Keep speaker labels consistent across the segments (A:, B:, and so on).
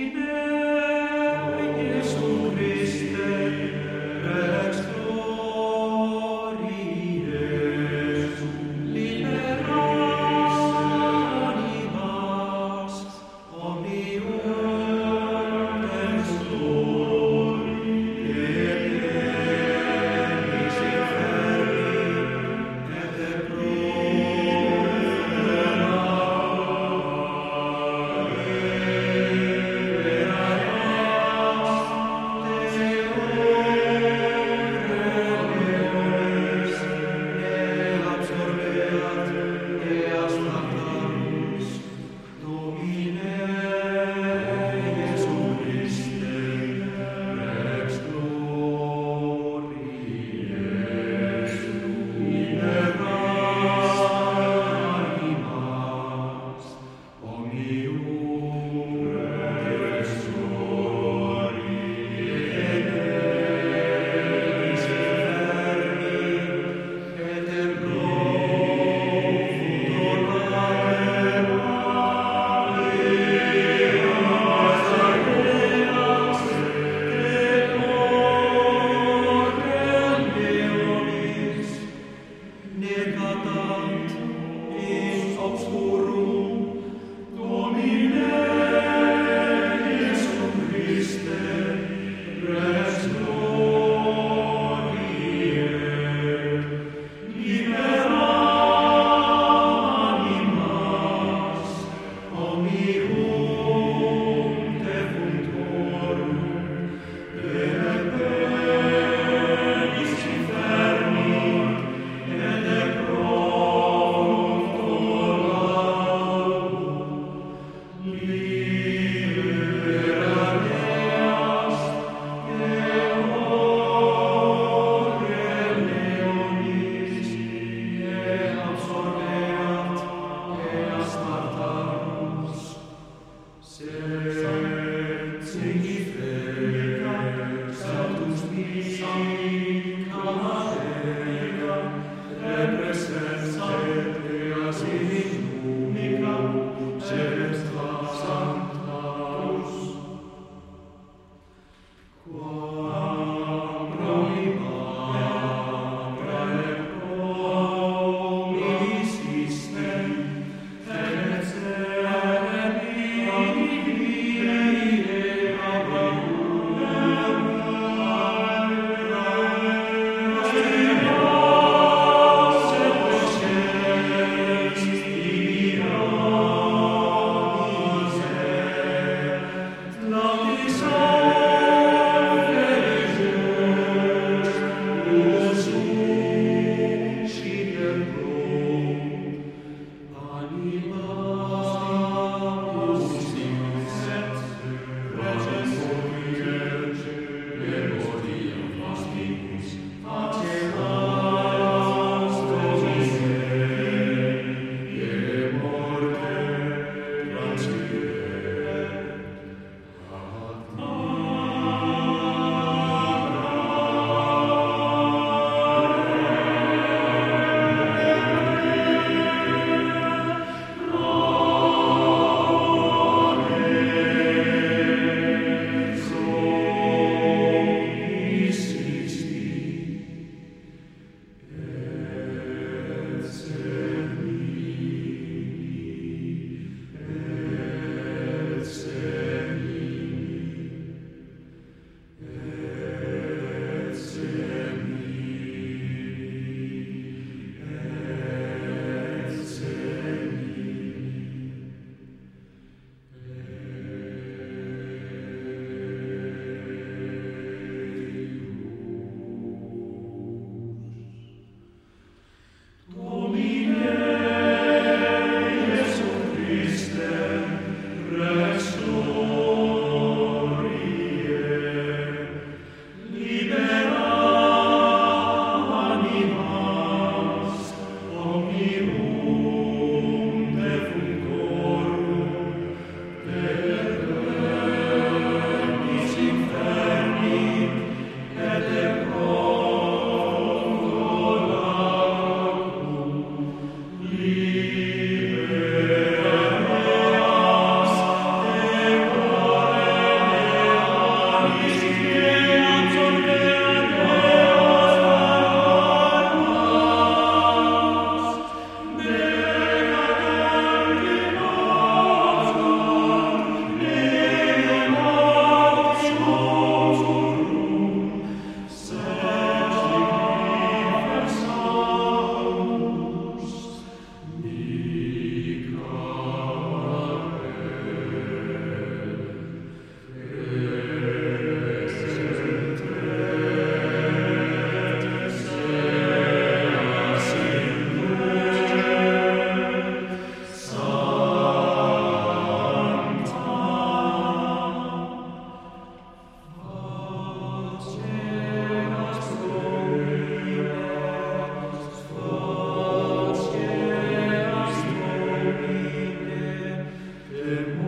A: Amen. Sin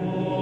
A: Lord.